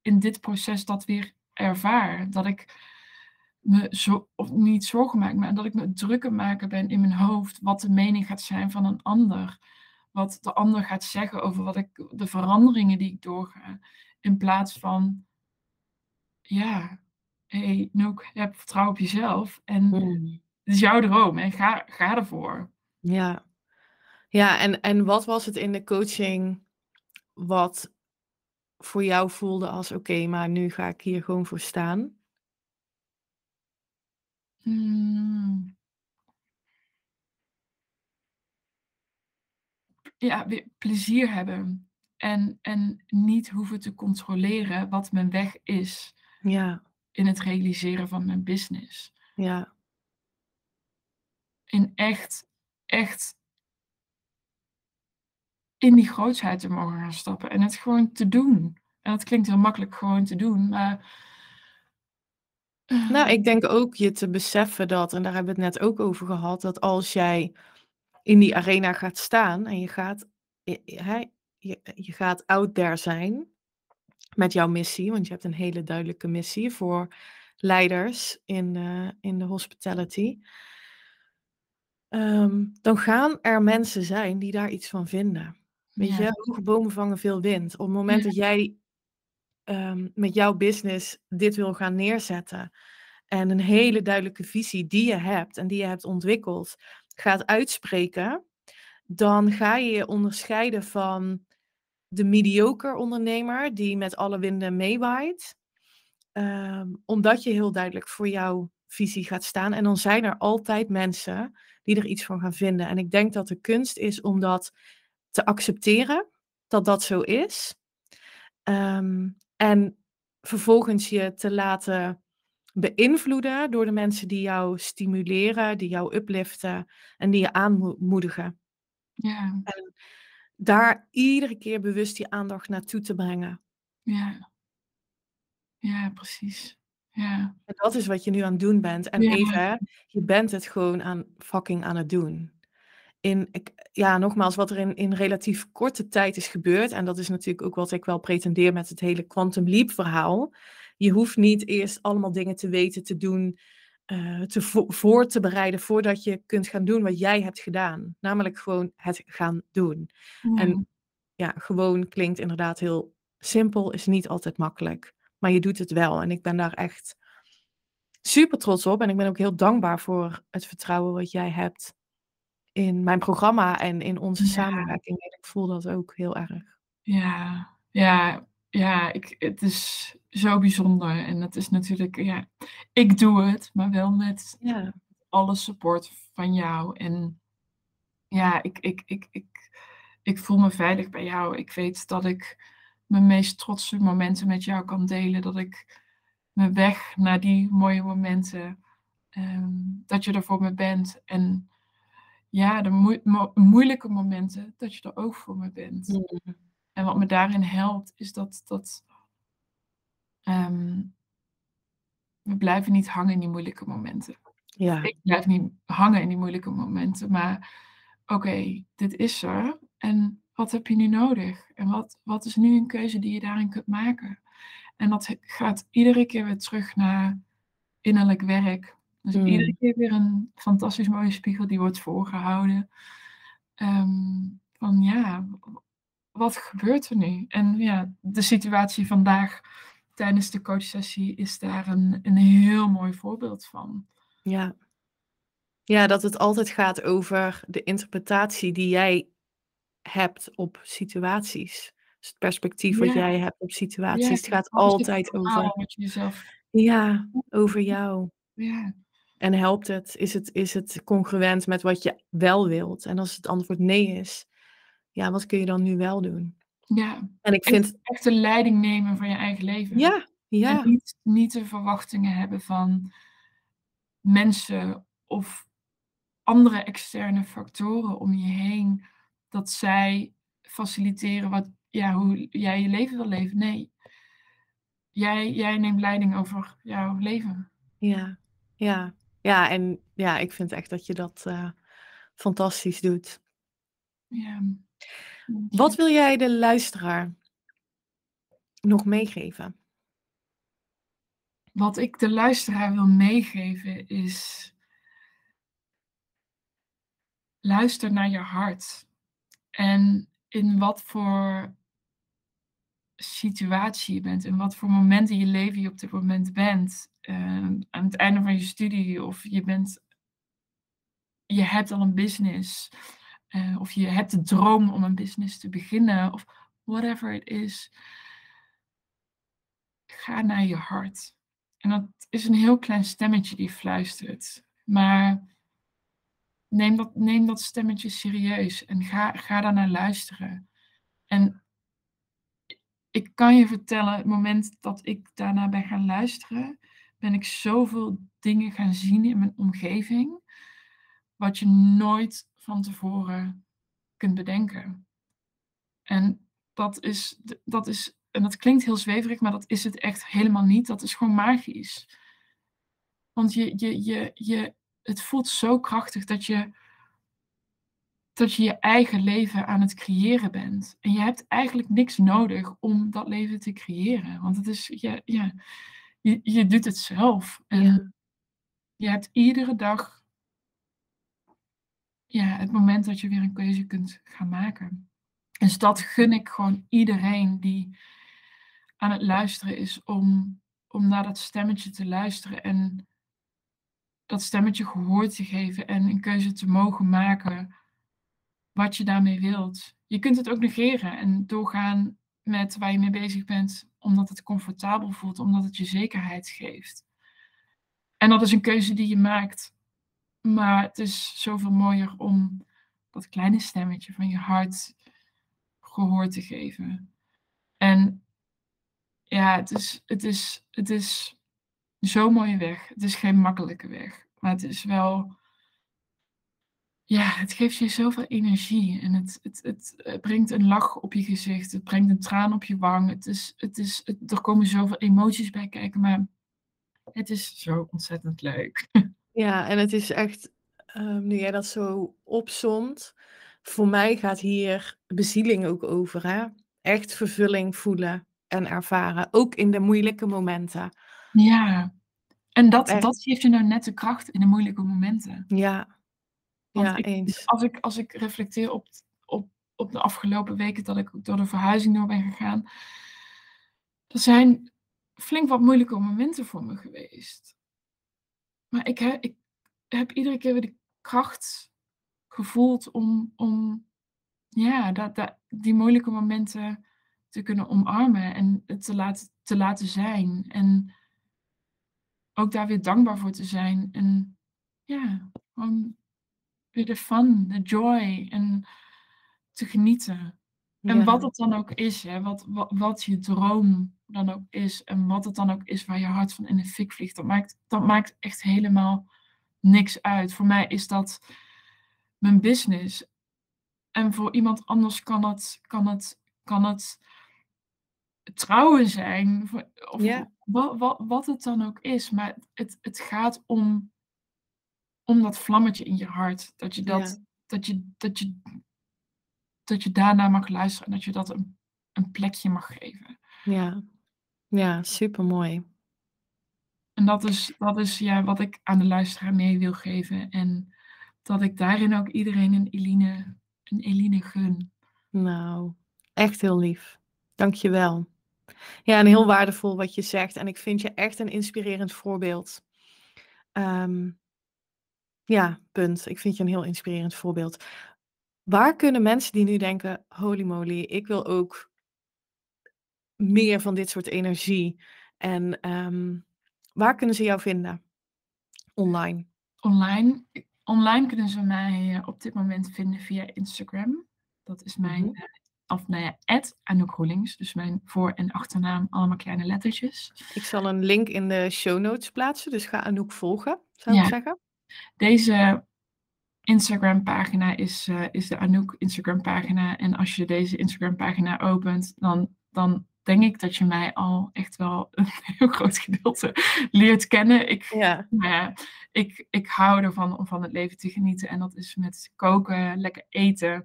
in dit proces dat weer ervaar. Dat ik me zo, of niet zorgen maak, maar dat ik me drukker maken ben in mijn hoofd wat de mening gaat zijn van een ander. Wat de ander gaat zeggen over wat ik, de veranderingen die ik doorga. In plaats van, ja, hey, Noek, heb vertrouwen op jezelf. En Mm. het is jouw droom en ga, ga ervoor. Ja, ja en, en wat was het in de coaching wat voor jou voelde als oké, maar nu ga ik hier gewoon voor staan? Hmm. Ja, weer plezier hebben. En, en niet hoeven te controleren wat mijn weg is Ja, in het realiseren van mijn business. ja, In echt, echt in die grootsheid te mogen gaan stappen en het gewoon te doen. En dat klinkt heel makkelijk gewoon te doen, maar. Nou, ik denk ook je te beseffen dat, en daar hebben we het net ook over gehad, dat als jij in die arena gaat staan en je gaat, je, je, je, gaat out there zijn met jouw missie, want je hebt een hele duidelijke missie voor leiders in, uh, in de hospitality. Um, dan gaan er mensen zijn die daar iets van vinden. Weet ja. je, hoge bomen vangen veel wind. Op het moment dat jij um, met jouw business dit wil gaan neerzetten en een hele duidelijke visie die je hebt en die je hebt ontwikkeld gaat uitspreken, dan ga je je onderscheiden van de mediocre ondernemer die met alle winden meewaait, um, omdat je heel duidelijk voor jouw visie gaat staan. En dan zijn er altijd mensen die er iets van gaan vinden. En ik denk dat de kunst is om dat te accepteren, dat dat zo is. Um, en vervolgens je te laten beïnvloeden door de mensen die jou stimuleren, die jou upliften en die je aanmoedigen. Ja. En daar iedere keer bewust die aandacht naartoe te brengen. Ja. Ja, precies. Ja. En dat is wat je nu aan het doen bent. En Ja. even, je bent het gewoon aan fucking aan het doen. In, ik, ja, nogmaals, wat er in, in relatief korte tijd is gebeurd, en dat is natuurlijk ook wat ik wel pretendeer met het hele Quantum Leap verhaal. Je hoeft niet eerst allemaal dingen te weten, te doen, eh, te vo- voor te bereiden voordat je kunt gaan doen wat jij hebt gedaan. Namelijk gewoon het gaan doen. Ja. En ja, gewoon klinkt inderdaad heel simpel, is niet altijd makkelijk. Maar je doet het wel. En ik ben daar echt super trots op. En ik ben ook heel dankbaar voor het vertrouwen wat jij hebt in mijn programma en in onze Ja. samenwerking. En ik voel dat ook heel erg. Ja, ja, ja ik, het is zo bijzonder. En het is natuurlijk, ja, ik doe het, maar wel met Ja, alle support van jou. En ja, ik, ik, ik, ik, ik voel me veilig bij jou. Ik weet dat ik mijn meest trotse momenten met jou kan delen. Dat ik mijn weg naar die mooie momenten, ehm, dat je er voor me bent. En ja, de moe- mo- moeilijke momenten, dat je er ook voor me bent. Mm. En wat me daarin helpt, is dat, dat ehm, we blijven niet hangen in die moeilijke momenten. ja, Ik blijf niet hangen in die moeilijke momenten, maar oké, dit is er. En wat heb je nu nodig? En wat, wat is nu een keuze die je daarin kunt maken? En dat gaat iedere keer weer terug naar innerlijk werk. Dus Mm. iedere keer weer een fantastisch mooie spiegel die wordt voorgehouden. Ehm, van ja, wat gebeurt er nu? En ja, de situatie vandaag tijdens de coachsessie is daar een, een heel mooi voorbeeld van. ja. Ja, dat het altijd gaat over de interpretatie die jij hebt op situaties. Dus het perspectief wat jij hebt op situaties. Ja, het gaat altijd over, jezelf. ja, over jou. Ja, En helpt het? Is, het? is het congruent met wat je wel wilt? En als het antwoord nee is, ja, wat kun je dan nu wel doen? ja. En ik vind, Echt, echt de leiding nemen van je eigen leven. ja, ja, En niet, niet de verwachtingen hebben van mensen of andere externe factoren om je heen. Dat zij faciliteren wat, ja, hoe jij je leven wil leven. Nee. Jij, jij neemt leiding over jouw leven. ja. Ja, ja, en ja, ik vind echt dat je dat uh, fantastisch doet. Ja. Wat wil jij de luisteraar nog meegeven? Wat ik de luisteraar wil meegeven is. Luister naar je hart. En in wat voor situatie je bent, in wat voor moment in je leven je op dit moment bent. Uh, aan het einde van je studie, of je bent. Je hebt al een business. Uh, of je hebt de droom om een business te beginnen. Of whatever it is. Ga naar je hart. En dat is een heel klein stemmetje die fluistert. Maar neem dat, neem dat stemmetje serieus en ga, ga daar naar luisteren. En ik kan je vertellen, het moment dat ik daarna ben gaan luisteren, ben ik zoveel dingen gaan zien in mijn omgeving, wat je nooit van tevoren kunt bedenken. En dat is, dat is, en dat klinkt heel zweverig, maar dat is het echt helemaal niet. Dat is gewoon magisch. Want je, je, je, je, het voelt zo krachtig dat je dat je je eigen leven aan het creëren bent. En je hebt eigenlijk niks nodig om dat leven te creëren. Want het is, ja, ja, je, je doet het zelf. En je hebt iedere dag ja, het moment dat je weer een keuze kunt gaan maken. Dus dat gun ik gewoon iedereen die aan het luisteren is om, om naar dat stemmetje te luisteren en dat stemmetje gehoord te geven en een keuze te mogen maken wat je daarmee wilt. Je kunt het ook negeren en doorgaan met waar je mee bezig bent, omdat het comfortabel voelt, omdat het je zekerheid geeft. En dat is een keuze die je maakt. Maar het is zoveel mooier om dat kleine stemmetje van je hart gehoor te geven. En ja, het is, het is, het is zo'n mooie weg. Het is geen makkelijke weg. Maar het is wel ja, het geeft je zoveel energie en het, het, het, brengt een lach op je gezicht, het brengt een traan op je wang. Het is, het is, het, er komen zoveel emoties bij kijken, maar het is zo ontzettend leuk. Ja, en het is echt, um, nu jij dat zo opzomt, voor mij gaat hier bezieling ook over. Hè? Echt vervulling voelen en ervaren, ook in de moeilijke momenten. Ja, en dat, dat geeft je nou net de kracht in de moeilijke momenten. Ja, ja, eens. Als ik, als ik reflecteer op, op, op de afgelopen weken dat ik door de verhuizing door ben gegaan, er zijn flink wat moeilijke momenten voor me geweest. Maar ik, he, ik heb iedere keer weer de kracht gevoeld om, om ja, dat, dat, die moeilijke momenten te kunnen omarmen en het te laten, te laten zijn. En ook daar weer dankbaar voor te zijn. En ja, gewoon weer de fun, de joy en te genieten. En wat het dan ook is, hè, wat, wat, wat, je droom dan ook is en wat het dan ook is waar je hart van in de fik vliegt, dat maakt, dat maakt echt helemaal niks uit. Voor mij is dat mijn business. En voor iemand anders kan het, kan het, kan het trouwen zijn, of wat, wat, wat het dan ook is. Maar het, het gaat om om dat vlammetje in je hart. Dat je, dat, dat je, dat je, dat je daarna mag luisteren en dat je dat een, een plekje mag geven. Ja, ja super mooi. En dat is, dat is ja, wat ik aan de luisteraar mee wil geven. En dat ik daarin ook iedereen een Eline, een Eline gun. Nou, echt heel lief. Dank je wel. Ja, en heel waardevol wat je zegt. En ik vind je echt een inspirerend voorbeeld. Um, ja, punt. Ik vind je een heel inspirerend voorbeeld. Waar kunnen mensen die nu denken: holy moly, ik wil ook meer van dit soort energie. En ehm, waar kunnen ze jou vinden? Online. Online, online kunnen ze mij eh, op dit moment vinden via Instagram. Dat is mijn, mm of nou ja, Anouk Roelings. Dus mijn voor- en achternaam, allemaal kleine lettertjes. Ik zal een link in de show notes plaatsen, dus ga Anouk volgen, zou ik zeggen. Deze Instagram pagina is, uh, is de Anouk Instagram pagina. En als je deze Instagram pagina opent, dan, dan denk ik dat je mij al echt wel een heel groot gedeelte leert kennen. Ik, Ja, nou ja, ik, ik hou ervan om van het leven te genieten. En dat is met koken, lekker eten,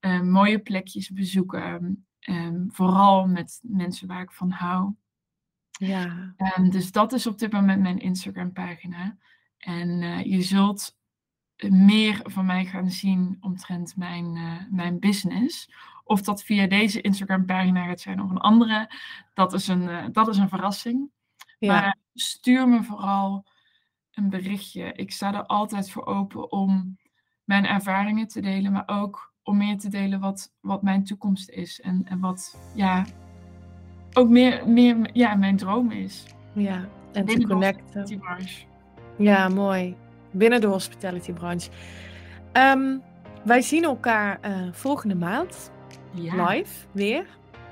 eh, mooie plekjes bezoeken. ehm, vooral met mensen waar ik van hou. ja, Ehm, dus dat is op dit moment mijn Instagram pagina. En eh, je zult meer van mij gaan zien omtrent mijn, eh, mijn business. Of dat via deze Instagram pagina gaat zijn of een andere, dat is een, eh, dat is een verrassing. ja, Maar stuur me vooral een berichtje. Ik sta er altijd voor open om mijn ervaringen te delen, maar ook om meer te delen wat, wat mijn toekomst is. En, en wat ja, ook meer, meer ja, mijn droom is. ja. En te connecten. Ja, mooi. Binnen de hospitality branche. Ehm, wij zien elkaar eh, volgende maand Ja, live weer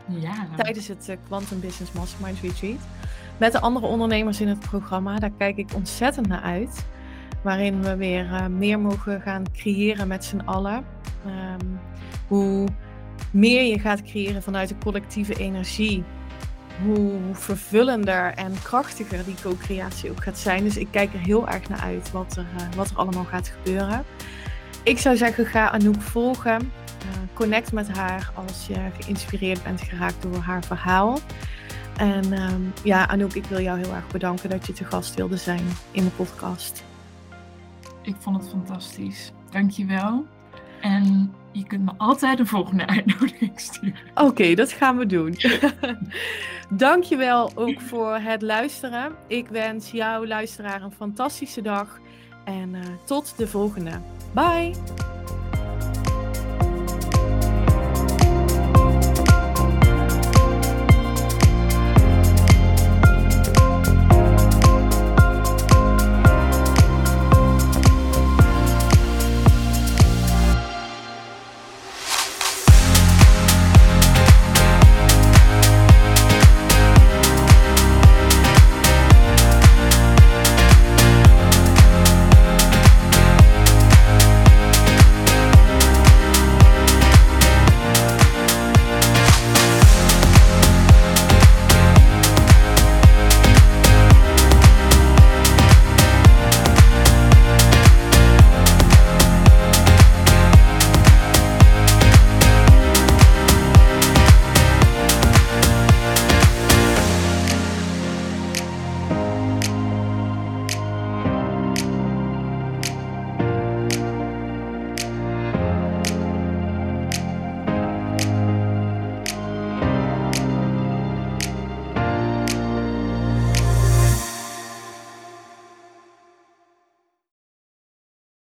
ja. tijdens het eh, Quantum Business Mastermind Retreat. Met de andere ondernemers in het programma. Daar kijk ik ontzettend naar uit. Waarin we weer eh, meer mogen gaan creëren met z'n allen. Ehm, hoe meer je gaat creëren vanuit de collectieve energie, hoe vervullender en krachtiger die co-creatie ook gaat zijn. Dus ik kijk er heel erg naar uit wat er, eh, wat er allemaal gaat gebeuren. Ik zou zeggen, ga Anouk volgen. Eh, connect met haar als je geïnspireerd bent geraakt door haar verhaal. En ehm, ja, Anouk, ik wil jou heel erg bedanken dat je te gast wilde zijn in de podcast. Ik vond het fantastisch. Dankjewel. En je kunt me altijd de volgende uitnodiging sturen. Oké, dat gaan we doen. Dankjewel ook voor het luisteren. Ik wens jou, luisteraar, een fantastische dag. En eh, tot de volgende. Bye!